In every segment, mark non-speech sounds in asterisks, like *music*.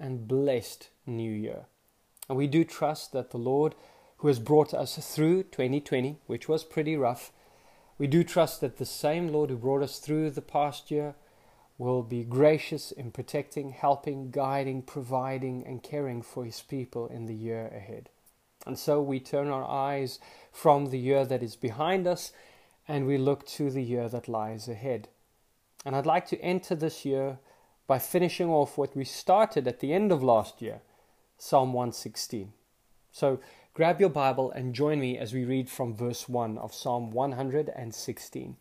and blessed new year. And we do trust that the Lord, who has brought us through 2020, which was pretty rough, we do trust that the same Lord who brought us through the past year will be gracious in protecting, helping, guiding, providing, and caring for his people in the year ahead. And so we turn our eyes from the year that is behind us and we look to the year that lies ahead. And I'd like to enter this year by finishing off what we started at the end of last year, Psalm 116. So grab your Bible and join me as we read from verse 1 of Psalm 116.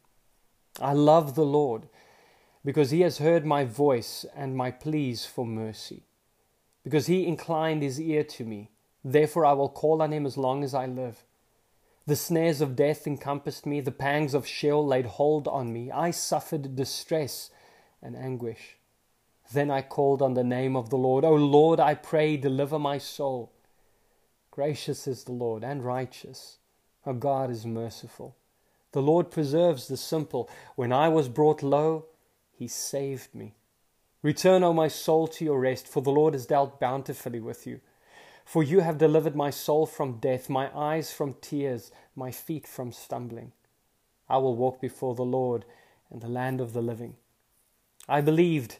I love the Lord because he has heard my voice and my pleas for mercy. Because he inclined his ear to me, therefore I will call on him as long as I live. The snares of death encompassed me, the pangs of Sheol laid hold on me. I suffered distress and anguish. Then I called on the name of the Lord. O Lord, I pray, deliver my soul. Gracious is the Lord and righteous. Our God is merciful. The Lord preserves the simple. When I was brought low, he saved me. Return, O my soul, to your rest, for the Lord has dealt bountifully with you. For you have delivered my soul from death, my eyes from tears, my feet from stumbling. I will walk before the Lord in the land of the living. I believed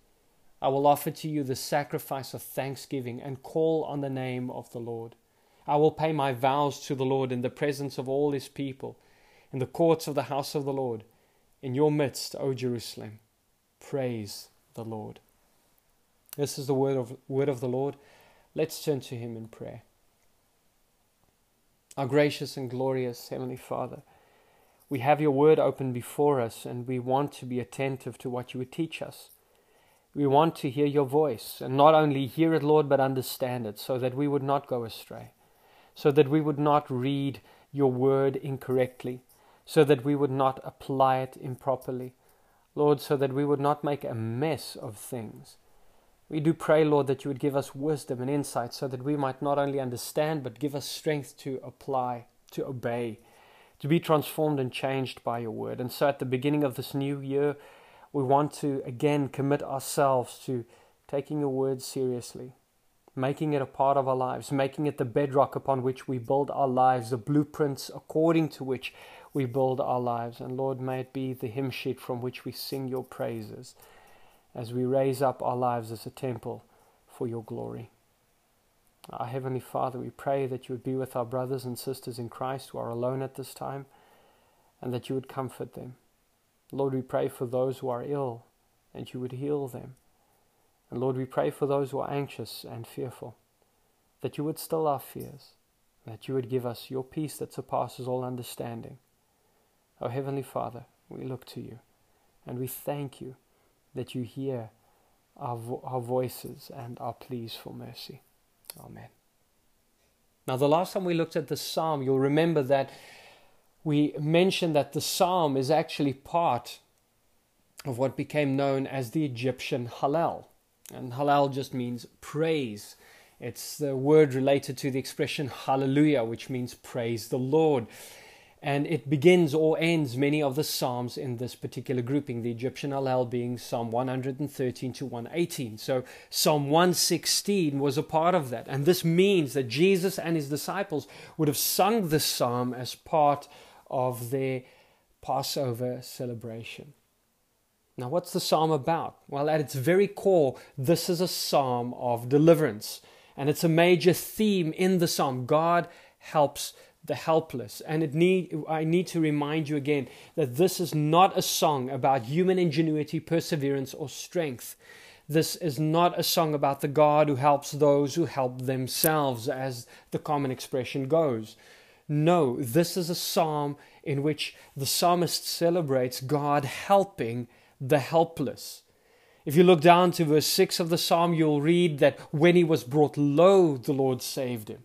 I will offer to you the sacrifice of thanksgiving and call on the name of the Lord. I will pay my vows to the Lord in the presence of all his people, in the courts of the house of the Lord, in your midst, O Jerusalem. Praise the Lord. This is the word of, word of the Lord. Let's turn to him in prayer. Our gracious and glorious Heavenly Father, we have your word open before us and we want to be attentive to what you would teach us. We want to hear your voice, and not only hear it, Lord, but understand it, so that we would not go astray, so that we would not read your word incorrectly, so that we would not apply it improperly, Lord, so that we would not make a mess of things. We do pray, Lord, that you would give us wisdom and insight so that we might not only understand, but give us strength to apply, to obey, to be transformed and changed by your word. And so at the beginning of this new year, we want to again commit ourselves to taking your word seriously, making it a part of our lives, making it the bedrock upon which we build our lives, the blueprints according to which we build our lives. And Lord, may it be the hymn sheet from which we sing your praises as we raise up our lives as a temple for your glory. Our Heavenly Father, we pray that you would be with our brothers and sisters in Christ who are alone at this time and that you would comfort them. Lord, we pray for those who are ill and you would heal them. And Lord, we pray for those who are anxious and fearful that you would still our fears, that you would give us your peace that surpasses all understanding. O Heavenly Father, we look to you and we thank you that you hear our, vo- our voices and our pleas for mercy. Amen. Now, the last time we looked at the psalm, you'll remember that we mentioned that the psalm is actually part of what became known as the Egyptian Hallel. And Hallel just means praise. It's the word related to the expression hallelujah, which means praise the Lord. And it begins or ends many of the Psalms in this particular grouping, the Egyptian Hallel being Psalm 113 to 118. So Psalm 116 was a part of that. And this means that Jesus and his disciples would have sung this psalm as part of their Passover celebration. Now, what's the psalm about? Well, at its very core, this is a psalm of deliverance. And it's a major theme in the psalm. God helps the helpless. And it need, I need to remind you again that this is not a song about human ingenuity, perseverance, or strength. This is not a song about the God who helps those who help themselves, as the common expression goes. No, this is a psalm in which the psalmist celebrates God helping the helpless. If you look down to verse 6 of the psalm, you'll read that when he was brought low, the Lord saved him.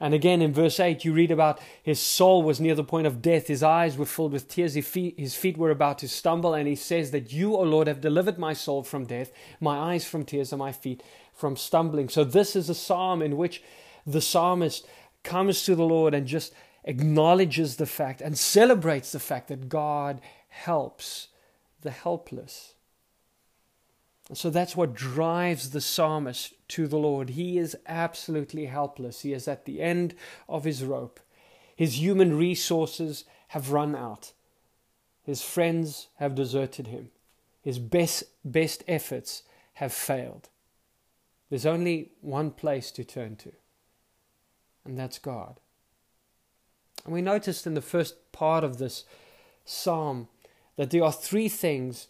And again in verse 8, you read about his soul was near the point of death, his eyes were filled with tears, his feet, were about to stumble, and he says that you, O Lord, have delivered my soul from death, my eyes from tears, and my feet from stumbling. So, this is a psalm in which the psalmist comes to the Lord and just acknowledges the fact and celebrates the fact that God helps the helpless. And so that's what drives the psalmist to the Lord. He is absolutely helpless. He is at the end of his rope. His human resources have run out. His friends have deserted him. His best, best efforts have failed. There's only one place to turn to, and that's God. And we noticed in the first part of this psalm that there are three things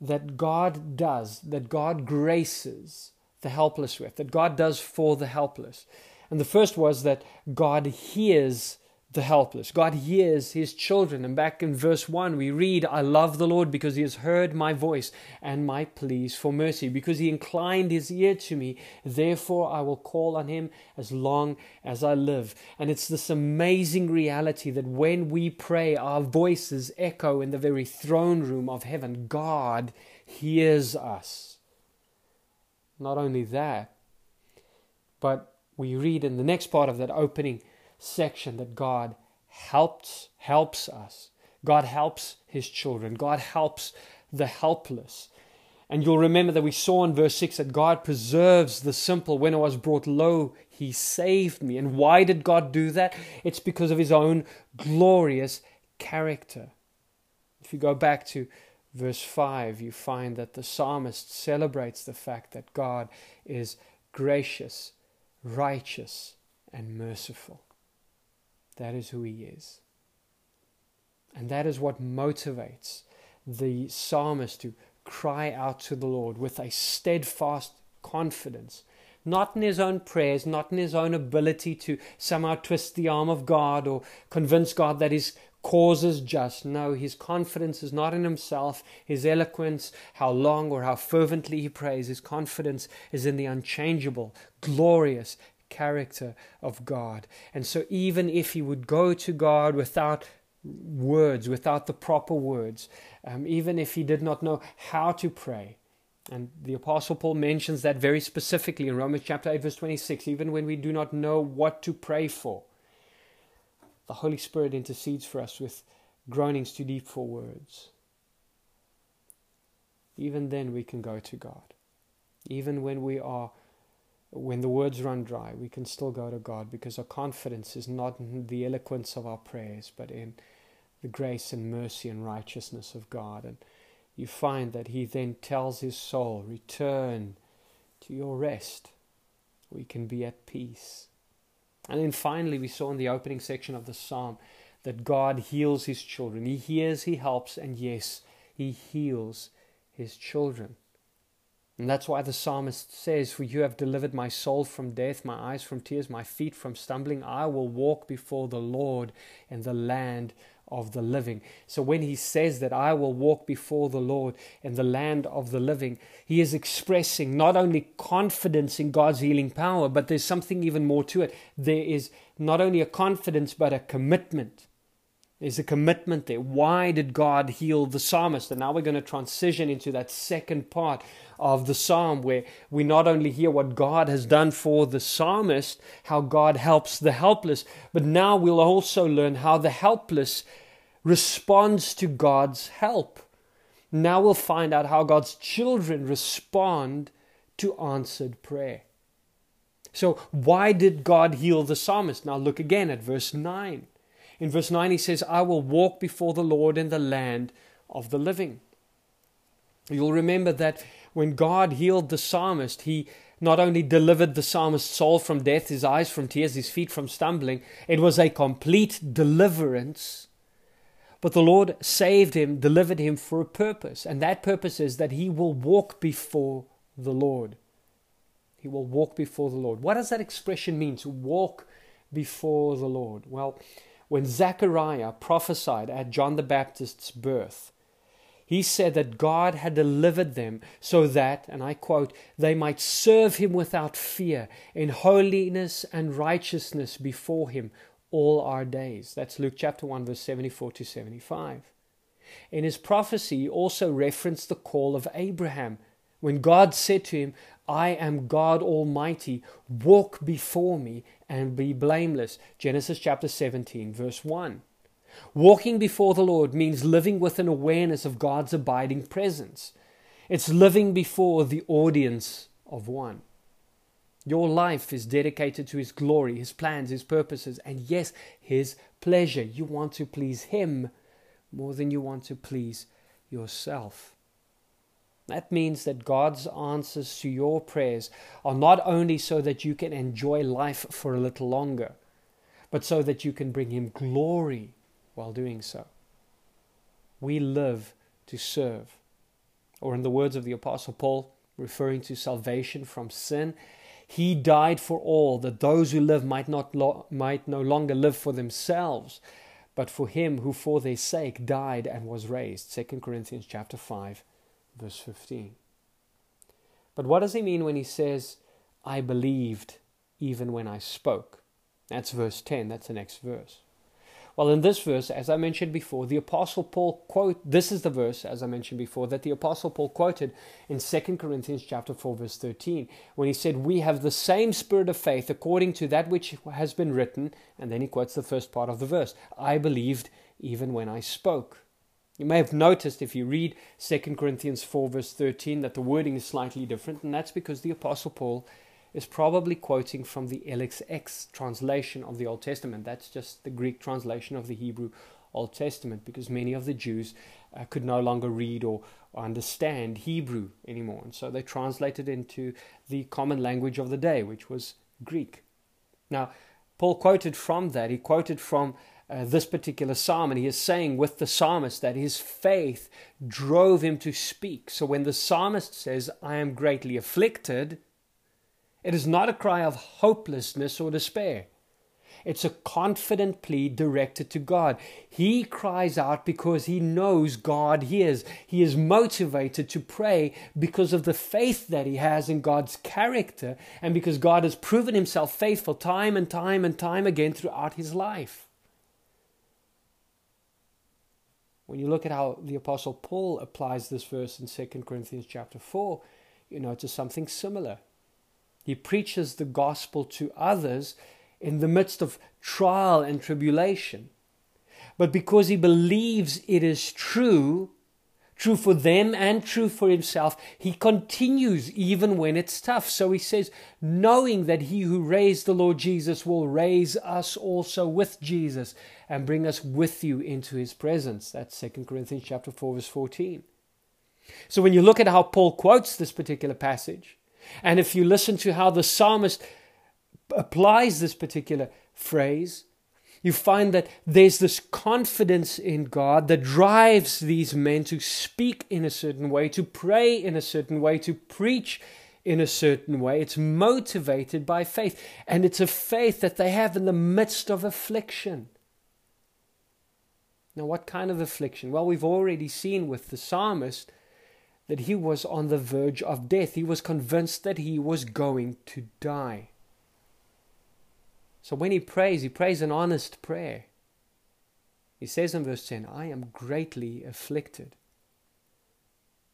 that God does, that God graces the helpless with, that God does for the helpless. And the first was that God hears the helpless. God hears his children. And back in verse 1, we read, I love the Lord because he has heard my voice and my pleas for mercy, because he inclined his ear to me. Therefore, I will call on him as long as I live. And it's this amazing reality that when we pray, our voices echo in the very throne room of heaven. God hears us. Not only that, but we read in the next part of that opening section that God helps helps us. God helps his children. God helps the helpless. And you'll remember that we saw in verse 6 that God preserves the simple. When I was brought low, he saved me. And why did God do that? It's because of his own glorious character. If you go back to verse 5, you find that the psalmist celebrates the fact that God is gracious, righteous, and merciful. That is who he is. And that is what motivates the psalmist to cry out to the Lord with a steadfast confidence, not in his own prayers, not in his own ability to somehow twist the arm of God or convince God that his cause is just. No, his confidence is not in himself, his eloquence, how long or how fervently he prays. His confidence is in the unchangeable, glorious, character of God. And so, even if he would go to God without words, without the proper words, um, even if he did not know how to pray, and the Apostle Paul mentions that very specifically in Romans chapter 8, verse 26, even when we do not know what to pray for, the Holy Spirit intercedes for us with groanings too deep for words. Even then, we can go to God. Even when we are when the words run dry, we can still go to God because our confidence is not in the eloquence of our prayers, but in the grace and mercy and righteousness of God. And you find that He then tells His soul, Return to your rest. We can be at peace. And then finally, we saw in the opening section of the psalm that God heals His children. He hears, He helps, and yes, He heals His children. And that's why the psalmist says, For you have delivered my soul from death, my eyes from tears, my feet from stumbling. I will walk before the Lord in the land of the living. So when he says that I will walk before the Lord in the land of the living, he is expressing not only confidence in God's healing power, but there's something even more to it. There is not only a confidence, but a commitment. There's a commitment there. Why did God heal the psalmist? And now we're going to transition into that second part of the psalm where we not only hear what God has done for the psalmist, how God helps the helpless, but now we'll also learn how the helpless responds to God's help. Now we'll find out how God's children respond to answered prayer. So, why did God heal the psalmist? Now, look again at verse 9. In verse 9, he says, I will walk before the Lord in the land of the living. You'll remember that when God healed the psalmist, he not only delivered the psalmist's soul from death, his eyes from tears, his feet from stumbling, it was a complete deliverance. But the Lord saved him, delivered him for a purpose, and that purpose is that he will walk before the Lord. He will walk before the Lord. What does that expression mean, to walk before the Lord? Well, when Zechariah prophesied at John the Baptist's birth, he said that God had delivered them so that, and I quote, they might serve him without fear in holiness and righteousness before him all our days. That's Luke chapter 1, verse 74 to 75. In his prophecy, he also referenced the call of Abraham when God said to him, I am God Almighty, walk before me and be blameless. Genesis chapter 17, verse 1. Walking before the Lord means living with an awareness of God's abiding presence. It's living before the audience of one. Your life is dedicated to His glory, His plans, His purposes, and yes, His pleasure. You want to please Him more than you want to please yourself. That means that God's answers to your prayers are not only so that you can enjoy life for a little longer, but so that you can bring Him glory while doing so. We live to serve. Or, in the words of the Apostle Paul, referring to salvation from sin, he died for all, that those who live might, not lo- might no longer live for themselves, but for him who for their sake died and was raised. 2 Corinthians chapter 5, verse 15. But what does he mean when he says, I believed even when I spoke? That's verse 10, that's the next verse. Well, in this verse, as I mentioned before, the Apostle Paul quote this is the verse, as I mentioned before, that the Apostle Paul quoted in 2 Corinthians chapter 4, verse 13, when he said, We have the same spirit of faith according to that which has been written, and then he quotes the first part of the verse. I believed even when I spoke. You may have noticed if you read 2 Corinthians 4, verse 13, that the wording is slightly different, and that's because the Apostle Paul is probably quoting from the LXX translation of the Old Testament. That's just the Greek translation of the Hebrew Old Testament because many of the Jews uh, could no longer read or, or understand Hebrew anymore. And so they translated into the common language of the day, which was Greek. Now, Paul quoted from that. He quoted from uh, this particular psalm, and he is saying with the psalmist that his faith drove him to speak. So when the psalmist says, I am greatly afflicted, it is not a cry of hopelessness or despair. It's a confident plea directed to God. He cries out because he knows God hears. He is motivated to pray because of the faith that he has in God's character and because God has proven himself faithful time and time and time again throughout his life. When you look at how the apostle Paul applies this verse in 2 Corinthians chapter 4, you know to something similar. He preaches the gospel to others in the midst of trial and tribulation. But because he believes it is true, true for them and true for himself, he continues even when it's tough. So he says, knowing that he who raised the Lord Jesus will raise us also with Jesus and bring us with you into his presence. That's 2 Corinthians chapter 4 verse 14. So when you look at how Paul quotes this particular passage, and if you listen to how the psalmist applies this particular phrase, you find that there's this confidence in God that drives these men to speak in a certain way, to pray in a certain way, to preach in a certain way. It's motivated by faith, and it's a faith that they have in the midst of affliction. Now, what kind of affliction? Well, we've already seen with the psalmist that he was on the verge of death. He was convinced that he was going to die. So when he prays, he prays an honest prayer. He says in verse 10, I am greatly afflicted.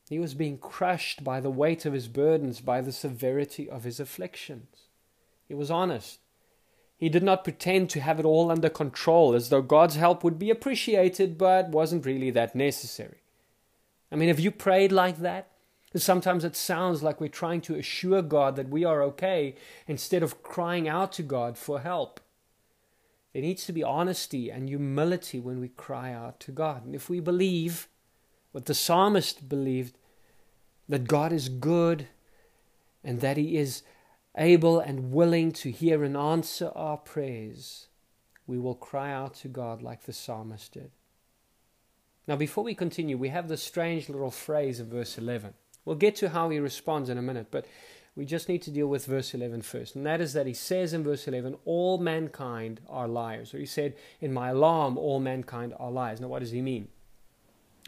He was being crushed by the weight of his burdens, by the severity of his afflictions. He was honest. He did not pretend to have it all under control, as though God's help would be appreciated, but wasn't really that necessary. I mean, have you prayed like that? Sometimes it sounds like we're trying to assure God that we are okay instead of crying out to God for help. There needs to be honesty and humility when we cry out to God. And if we believe what the psalmist believed, that God is good and that He is able and willing to hear and answer our prayers, we will cry out to God like the psalmist did. Now, before we continue, we have this strange little phrase in verse 11. We'll get to how he responds in a minute, but we just need to deal with verse 11 first. And that is that he says in verse 11, All mankind are liars. Or he said, In my alarm, all mankind are liars. Now, what does he mean?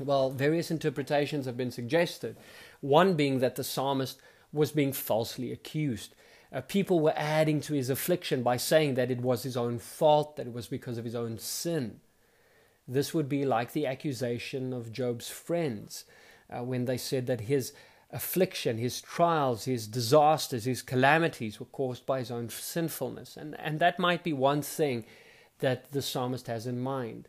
Well, various interpretations have been suggested. One being that the psalmist was being falsely accused. Uh, people were adding to his affliction by saying that it was his own fault, that it was because of his own sin. This would be like the accusation of Job's friends uh, when they said that his affliction, his trials, his disasters, his calamities were caused by his own sinfulness. And, and that might be one thing that the psalmist has in mind.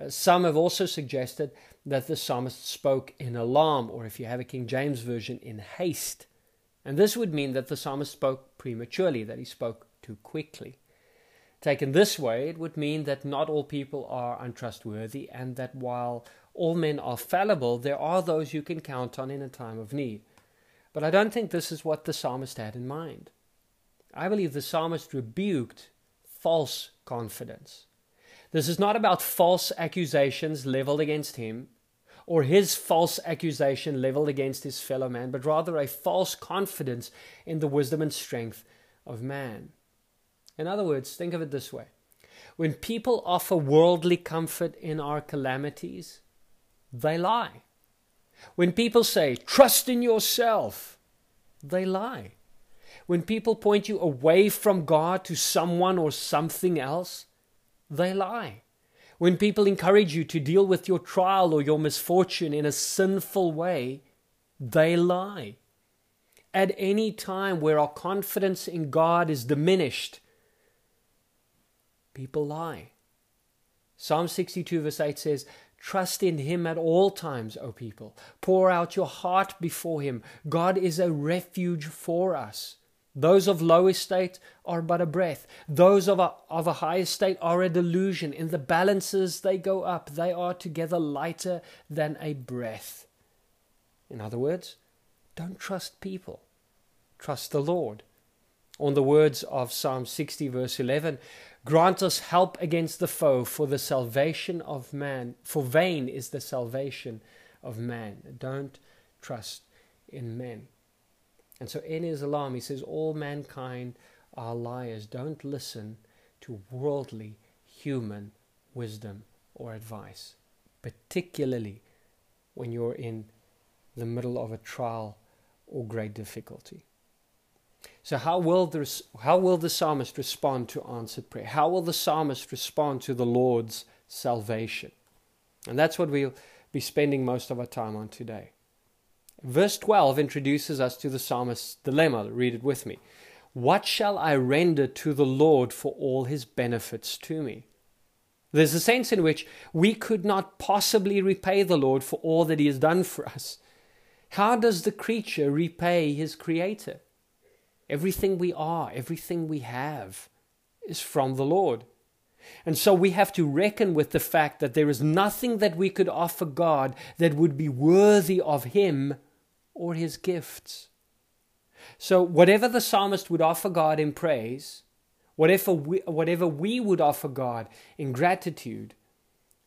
Uh, some have also suggested that the psalmist spoke in alarm, or if you have a King James version, in haste. And this would mean that the psalmist spoke prematurely, that he spoke too quickly. Taken this way, it would mean that not all people are untrustworthy, and that while all men are fallible, there are those you can count on in a time of need. But I don't think this is what the psalmist had in mind. I believe the psalmist rebuked false confidence. This is not about false accusations leveled against him or his false accusation leveled against his fellow man, but rather a false confidence in the wisdom and strength of man. In other words, think of it this way when people offer worldly comfort in our calamities, they lie. When people say, trust in yourself, they lie. When people point you away from God to someone or something else, they lie. When people encourage you to deal with your trial or your misfortune in a sinful way, they lie. At any time where our confidence in God is diminished, people lie. Psalm 62, verse 8 says, Trust in Him at all times, O people. Pour out your heart before Him. God is a refuge for us. Those of low estate are but a breath. Those of a, of a high estate are a delusion. In the balances they go up. They are together lighter than a breath. In other words, don't trust people. Trust the Lord. On the words of Psalm 60, verse 11, Grant us help against the foe for the salvation of man. For vain is the salvation of man. Don't trust in men. And so in his alarm, he says, All mankind are liars. Don't listen to worldly human wisdom or advice, particularly when you're in the middle of a trial or great difficulty. So, how will, the, how will the psalmist respond to answered prayer? How will the psalmist respond to the Lord's salvation? And that's what we'll be spending most of our time on today. Verse 12 introduces us to the psalmist's dilemma. Read it with me. What shall I render to the Lord for all his benefits to me? There's a sense in which we could not possibly repay the Lord for all that he has done for us. How does the creature repay his creator? Everything we are, everything we have is from the Lord. And so we have to reckon with the fact that there is nothing that we could offer God that would be worthy of Him or His gifts. So, whatever the psalmist would offer God in praise, whatever we, whatever we would offer God in gratitude,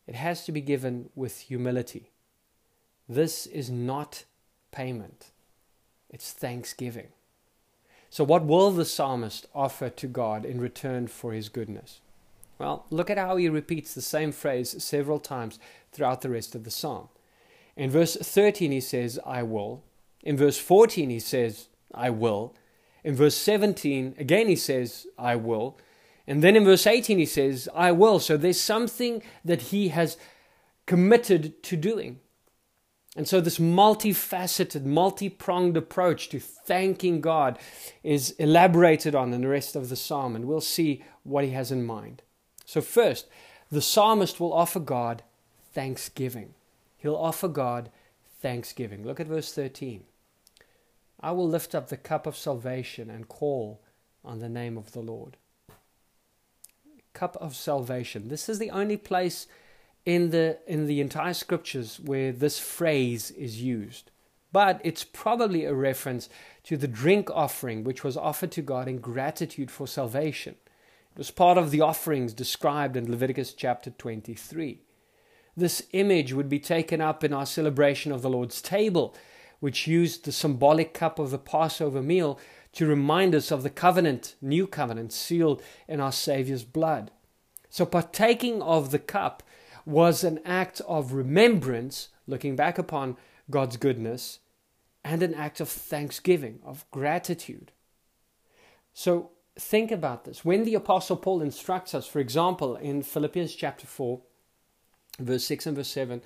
it has to be given with humility. This is not payment, it's thanksgiving. So, what will the psalmist offer to God in return for his goodness? Well, look at how he repeats the same phrase several times throughout the rest of the psalm. In verse 13, he says, I will. In verse 14, he says, I will. In verse 17, again, he says, I will. And then in verse 18, he says, I will. So there's something that he has committed to doing. And so, this multifaceted, multi pronged approach to thanking God is elaborated on in the rest of the psalm, and we'll see what he has in mind. So, first, the psalmist will offer God thanksgiving. He'll offer God thanksgiving. Look at verse 13. I will lift up the cup of salvation and call on the name of the Lord. Cup of salvation. This is the only place in the in the entire scriptures where this phrase is used. but it's probably a reference to the drink offering which was offered to God in gratitude for salvation. It was part of the offerings described in Leviticus chapter 23. This image would be taken up in our celebration of the Lord's table, which used the symbolic cup of the Passover meal to remind us of the covenant, new covenant, sealed in our savior's blood. So, partaking of the cup was an act of remembrance, looking back upon God's goodness, and an act of thanksgiving, of gratitude. So, think about this. When the Apostle Paul instructs us, for example, in Philippians chapter 4, verse 6 and verse 7,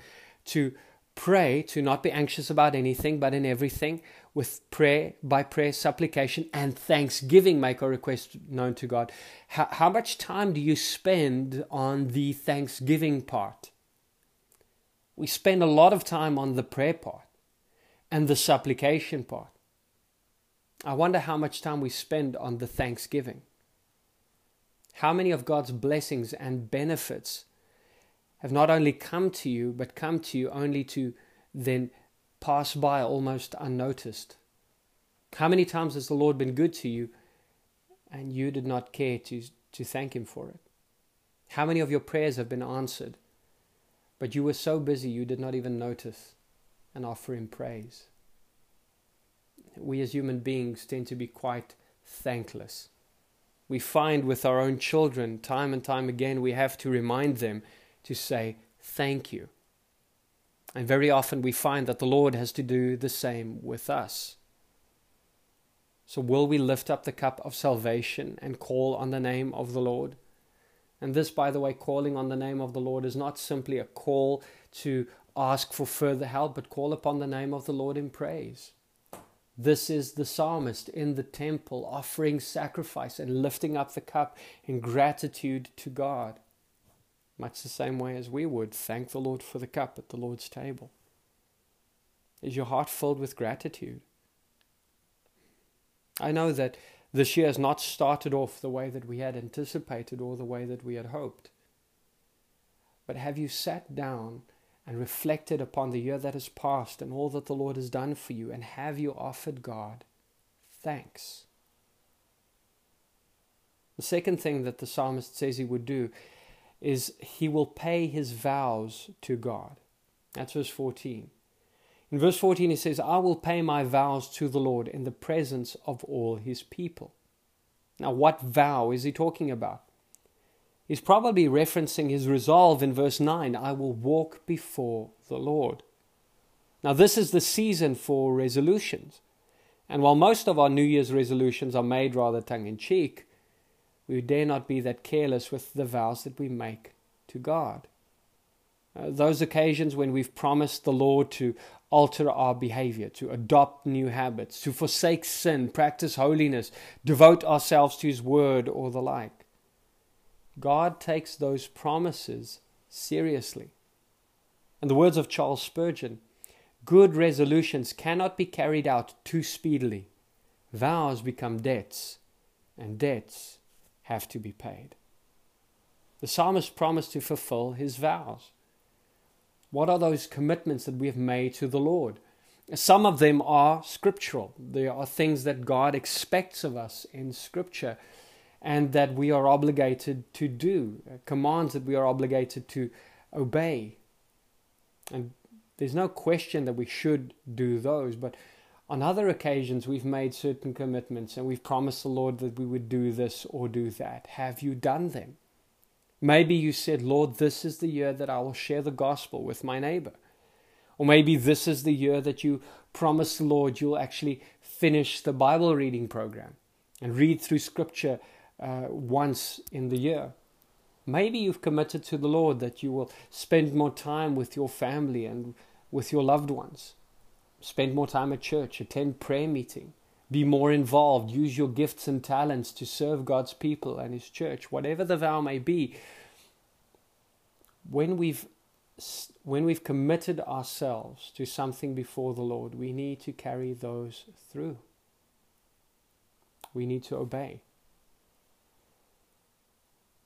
to pray, to not be anxious about anything, but in everything, with prayer, by prayer, supplication, and thanksgiving, make our request known to God. How, how much time do you spend on the thanksgiving part? We spend a lot of time on the prayer part and the supplication part. I wonder how much time we spend on the thanksgiving. How many of God's blessings and benefits have not only come to you, but come to you only to then pass by almost unnoticed? How many times has the Lord been good to you and you did not care to, to thank Him for it? How many of your prayers have been answered, but you were so busy you did not even notice and offer Him praise? We as human beings tend to be quite thankless. We find with our own children, time and time again, we have to remind them to say thank you. And very often we find that the Lord has to do the same with us. So, will we lift up the cup of salvation and call on the name of the Lord? And this, by the way, calling on the name of the Lord is not simply a call to ask for further help, but call upon the name of the Lord in praise. This is the psalmist in the temple offering sacrifice and lifting up the cup in gratitude to God much the same way as we would thank the Lord for the cup at the Lord's table. Is your heart filled with gratitude? I know that this year has not started off the way that we had anticipated or the way that we had hoped. But have you sat down and reflected upon the year that has passed and all that the Lord has done for you? And have you offered God thanks? The second thing that the psalmist says he would do is he will pay his vows to God. That's verse 14. In verse 14, he says, I will pay my vows to the Lord in the presence of all his people. Now, what vow is he talking about? He's probably referencing his resolve in verse 9 I will walk before the Lord. Now, this is the season for resolutions. And while most of our New Year's resolutions are made rather tongue in cheek, we dare not be that careless with the vows that we make to God. Uh, those occasions when we've promised the Lord to alter our behavior, to adopt new habits, to forsake sin, practice holiness, devote ourselves to His Word, or the like. God takes those promises seriously. In the words of Charles Spurgeon, good resolutions cannot be carried out too speedily. Vows become debts, and debts have to be paid. The psalmist promised to fulfill his vows. What are those commitments that we have made to the Lord? Some of them are scriptural. There are things that God expects of us in Scripture and that we are obligated to do, commands that we are obligated to obey. And there's no question that we should do those, but on other occasions, we've made certain commitments and we've promised the Lord that we would do this or do that. Have you done them? Maybe you said, Lord, this is the year that I will share the gospel with my neighbor. Or maybe this is the year that you promised the Lord you'll actually finish the Bible reading program and read through scripture uh, once in the year. Maybe you've committed to the Lord that you will spend more time with your family and with your loved ones spend more time at church, attend prayer meeting, be more involved, use your gifts and talents to serve God's people and His church, whatever the vow may be. When we've when we've committed ourselves to something before the Lord, we need to carry those through. We need to obey.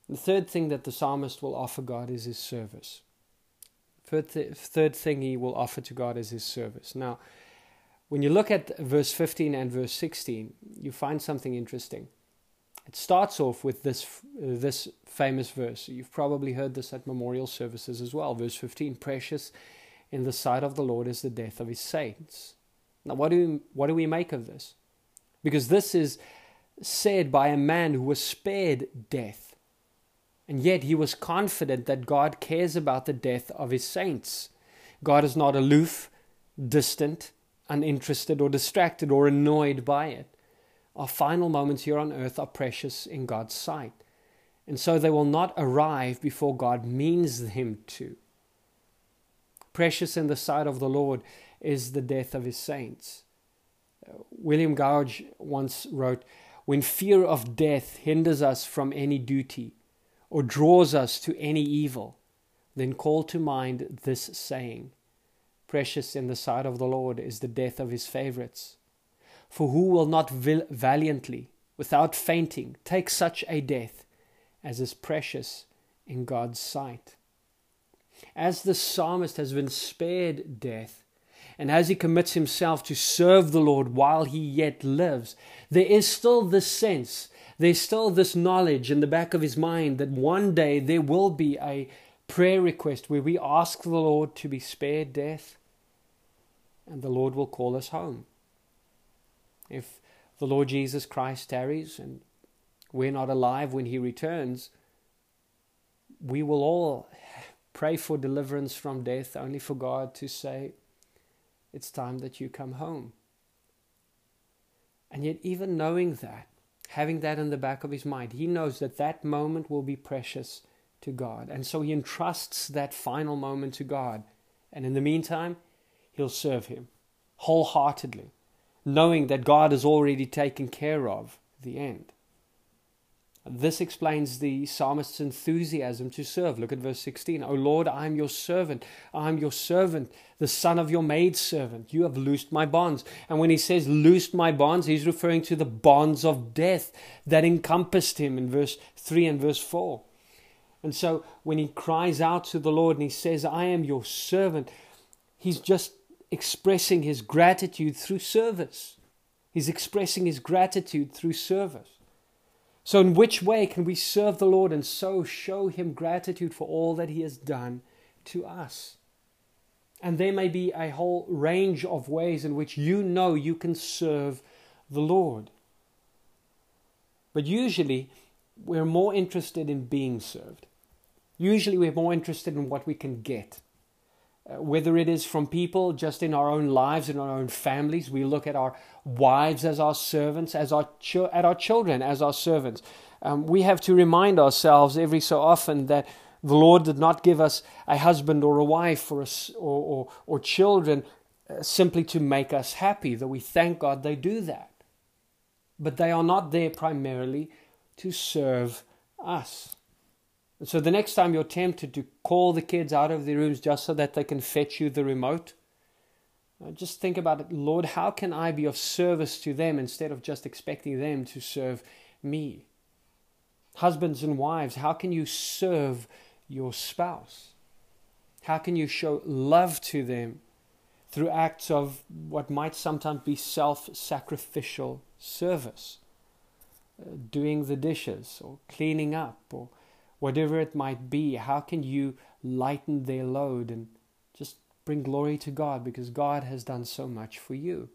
The third thing that the psalmist will offer God is his service. Third, thing he will offer to God is his service. Now, When you look at verse 15 and verse 16, you find something interesting. It starts off with this, uh, this famous verse. You've probably heard this at memorial services as well. Verse 15 Precious in the sight of the Lord is the death of his saints. Now, what do, we, what do we make of this? Because this is said by a man who was spared death. And yet he was confident that God cares about the death of his saints. God is not aloof, distant, uninterested, or distracted, or annoyed by it. Our final moments here on earth are precious in God's sight. And so they will not arrive before God means them to. Precious in the sight of the Lord is the death of his saints. Uh, William Gouge once wrote, When fear of death hinders us from any duty or draws us to any evil, then call to mind this saying Precious in the sight of the Lord is the death of his favorites. For who will not valiantly, without fainting, take such a death as is precious in God's sight? As the psalmist has been spared death, and as he commits himself to serve the Lord while he yet lives, there is still this sense, there's still this knowledge in the back of his mind that one day there will be a prayer request where we ask the Lord to be spared death, and the Lord will call us home. If the Lord Jesus Christ tarries and we're not alive when he returns, we will all pray for deliverance from death, only for God to say, it's time that you come home. And yet, even knowing that, having that in the back of his mind, he knows that that moment will be precious to God. And so he entrusts that final moment to God. And in the meantime, he'll serve him wholeheartedly, knowing that God has already taken care of the end. This explains the psalmist's enthusiasm to serve. Look at verse 16. O Lord, I am your servant. I am your servant, the son of your maidservant. You have loosed my bonds. And when he says loosed my bonds, he's referring to the bonds of death that encompassed him in verse 3 and verse 4. And so when he cries out to the Lord and he says, I am your servant, he's just expressing his gratitude through service. He's expressing his gratitude through service. So, in which way can we serve the Lord and so show Him gratitude for all that He has done to us? And there may be a whole range of ways in which you know you can serve the Lord. But usually, we're more interested in being served. Usually, we're more interested in what we can get. Whether it is from people just in our own lives, in our own families, we look at our wives as our servants, as our at our children as our servants. Um, we have to remind ourselves every so often that the Lord did not give us a husband or a wife or, a, or, or, or children uh, simply to make us happy, though we thank God they do that. But they are not there primarily to serve us. So the next time you're tempted to call the kids out of their rooms just so that they can fetch you the remote, uh, just think about it. Lord, how can I be of service to them instead of just expecting them to serve me? Husbands and wives, how can you serve your spouse? How can you show love to them through acts of what might sometimes be self sacrificial service? Uh, doing the dishes or cleaning up or whatever it might be, how can you lighten their load and just bring glory to God because God has done so much for you?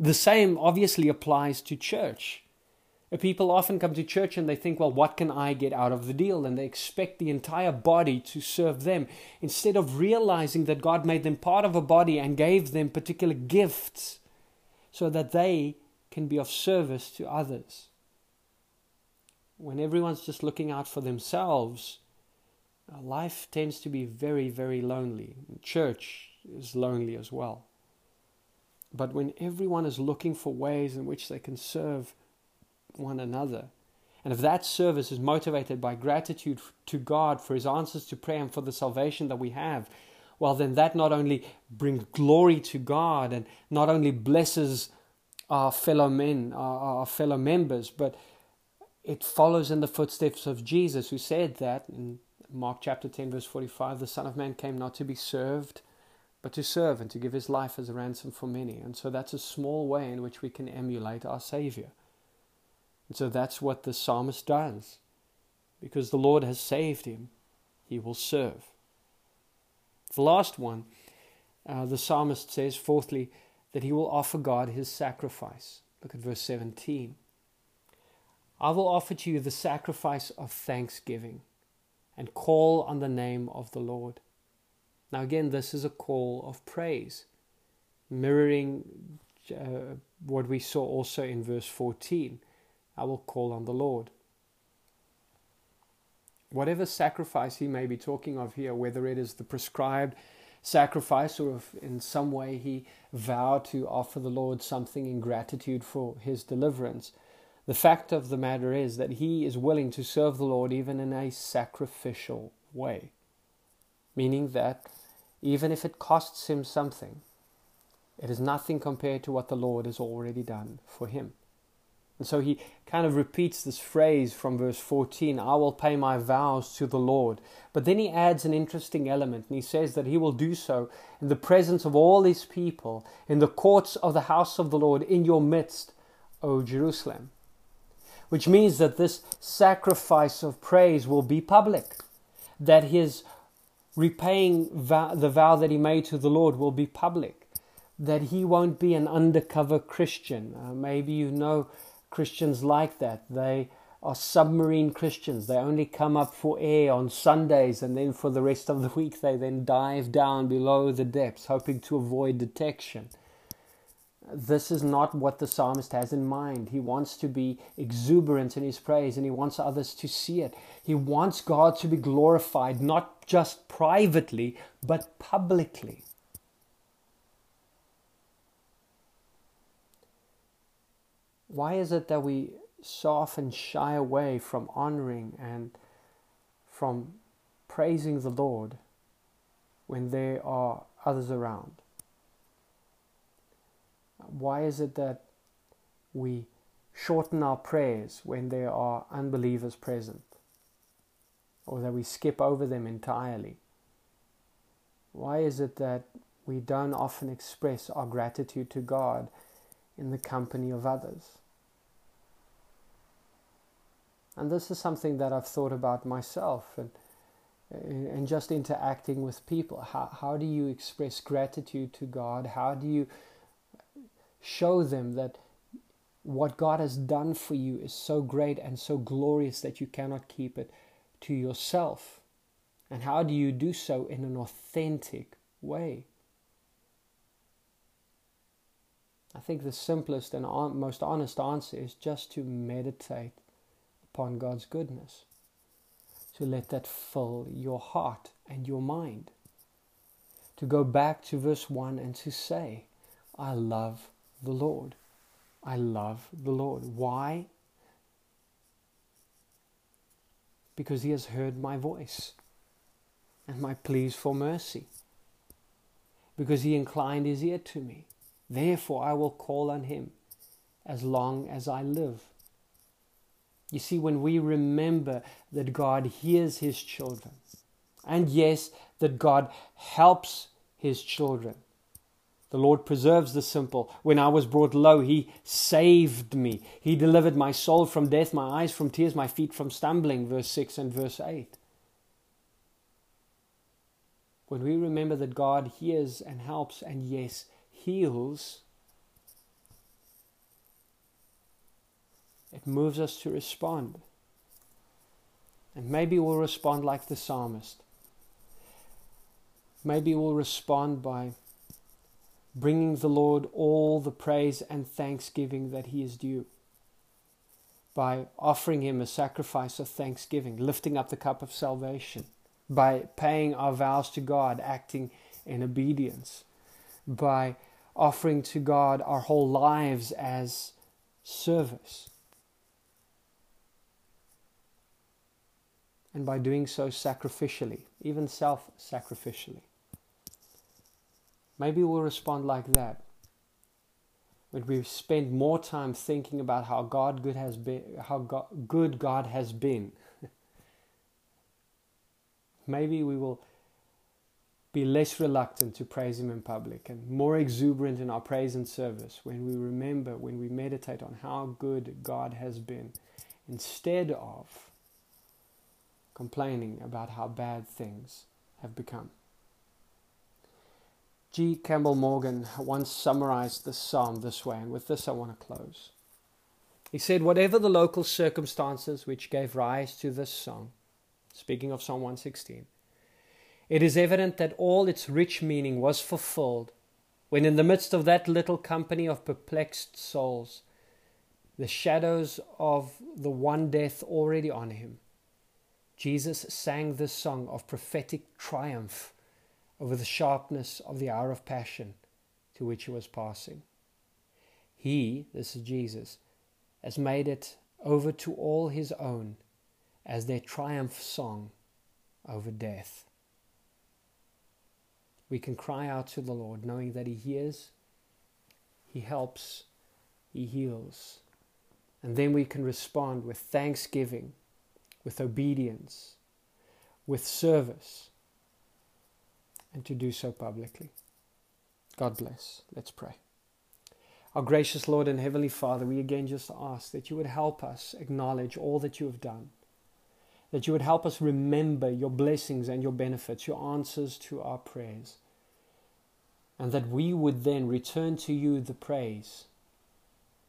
The same obviously applies to church. People often come to church and they think, well, what can I get out of the deal? And they expect the entire body to serve them instead of realizing that God made them part of a body and gave them particular gifts so that they can be of service to others when everyone's just looking out for themselves, uh, life tends to be very, very lonely. Church is lonely as well. But when everyone is looking for ways in which they can serve one another, and if that service is motivated by gratitude to God for His answers to prayer and for the salvation that we have, well, then that not only brings glory to God and not only blesses our fellow men, our, our fellow members, but it follows in the footsteps of Jesus, who said that in Mark chapter 10, verse 45 the Son of Man came not to be served, but to serve and to give his life as a ransom for many. And so that's a small way in which we can emulate our Savior. And so that's what the psalmist does. Because the Lord has saved him, he will serve. The last one, uh, the psalmist says, fourthly, that he will offer God his sacrifice. Look at verse 17. I will offer to you the sacrifice of thanksgiving and call on the name of the Lord. Now, again, this is a call of praise, mirroring uh, what we saw also in verse 14. I will call on the Lord. Whatever sacrifice he may be talking of here, whether it is the prescribed sacrifice or if in some way he vowed to offer the Lord something in gratitude for his deliverance, the fact of the matter is that he is willing to serve the Lord even in a sacrificial way, meaning that even if it costs him something, it is nothing compared to what the Lord has already done for him. And so he kind of repeats this phrase from verse 14 I will pay my vows to the Lord. But then he adds an interesting element, and he says that he will do so in the presence of all his people, in the courts of the house of the Lord, in your midst, O Jerusalem. Which means that this sacrifice of praise will be public, that his repaying vow, the vow that he made to the Lord will be public, that he won't be an undercover Christian. Uh, maybe you know Christians like that. They are submarine Christians. They only come up for air on Sundays and then for the rest of the *laughs* week they then dive down below the depths, hoping to avoid detection this is not what the psalmist has in mind. He wants to be exuberant in his praise and he wants others to see it. He wants God to be glorified, not just privately, but publicly. Why is it that we so often shy away from honoring and from praising the Lord when there are others around? Why is it that we shorten our prayers when there are unbelievers present? Or that we skip over them entirely? Why is it that we don't often express our gratitude to God in the company of others? And this is something that I've thought about myself and, uh, and just interacting with people. How, how do you express gratitude to God? How do you Show them that what God has done for you is so great and so glorious that you cannot keep it to yourself. And how do you do so in an authentic way? I think the simplest and most honest answer is just to meditate upon God's goodness, to let that fill your heart and your mind, to go back to verse 1 and to say, I love the Lord. I love the Lord. Why? Because he has heard my voice and my pleas for mercy. Because he inclined his ear to me. Therefore, I will call on him as long as I live. You see, when we remember that God hears his children, and yes, that God helps his children, the Lord preserves the simple. When I was brought low, He saved me. He delivered my soul from death, my eyes from tears, my feet from stumbling. Verse 6 and verse 8. When we remember that God hears and helps and, yes, heals, it moves us to respond. And maybe we'll respond like the psalmist. Maybe we'll respond by bringing the Lord all the praise and thanksgiving that he is due by offering him a sacrifice of thanksgiving, lifting up the cup of salvation, by paying our vows to God, acting in obedience, by offering to God our whole lives as service. And by doing so sacrificially, even self sacrificially. Maybe we'll respond like that. When we spend more time thinking about how God good has been, how God, good God has been. *laughs* Maybe we will be less reluctant to praise Him in public and more exuberant in our praise and service when we remember, when we meditate on how good God has been, instead of complaining about how bad things have become. G. Campbell Morgan once summarized this psalm this way, and with this I want to close. He said, Whatever the local circumstances which gave rise to this song, speaking of Psalm 116, it is evident that all its rich meaning was fulfilled when, in the midst of that little company of perplexed souls, the shadows of the one death already on him, Jesus sang this song of prophetic triumph over the sharpness of the hour of passion to which he was passing. He, this is Jesus, has made it over to all his own as their triumph song over death. We can cry out to the Lord knowing that he hears, he helps, he heals. And then we can respond with thanksgiving, with obedience, with service and to do so publicly. God bless. Let's pray. Our gracious Lord and Heavenly Father, we again just ask that you would help us acknowledge all that you have done, that you would help us remember your blessings and your benefits, your answers to our prayers, and that we would then return to you the praise,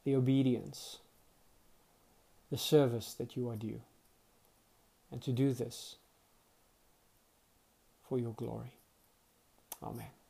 the obedience, the service that you are due, and to do this for your glory. Amen.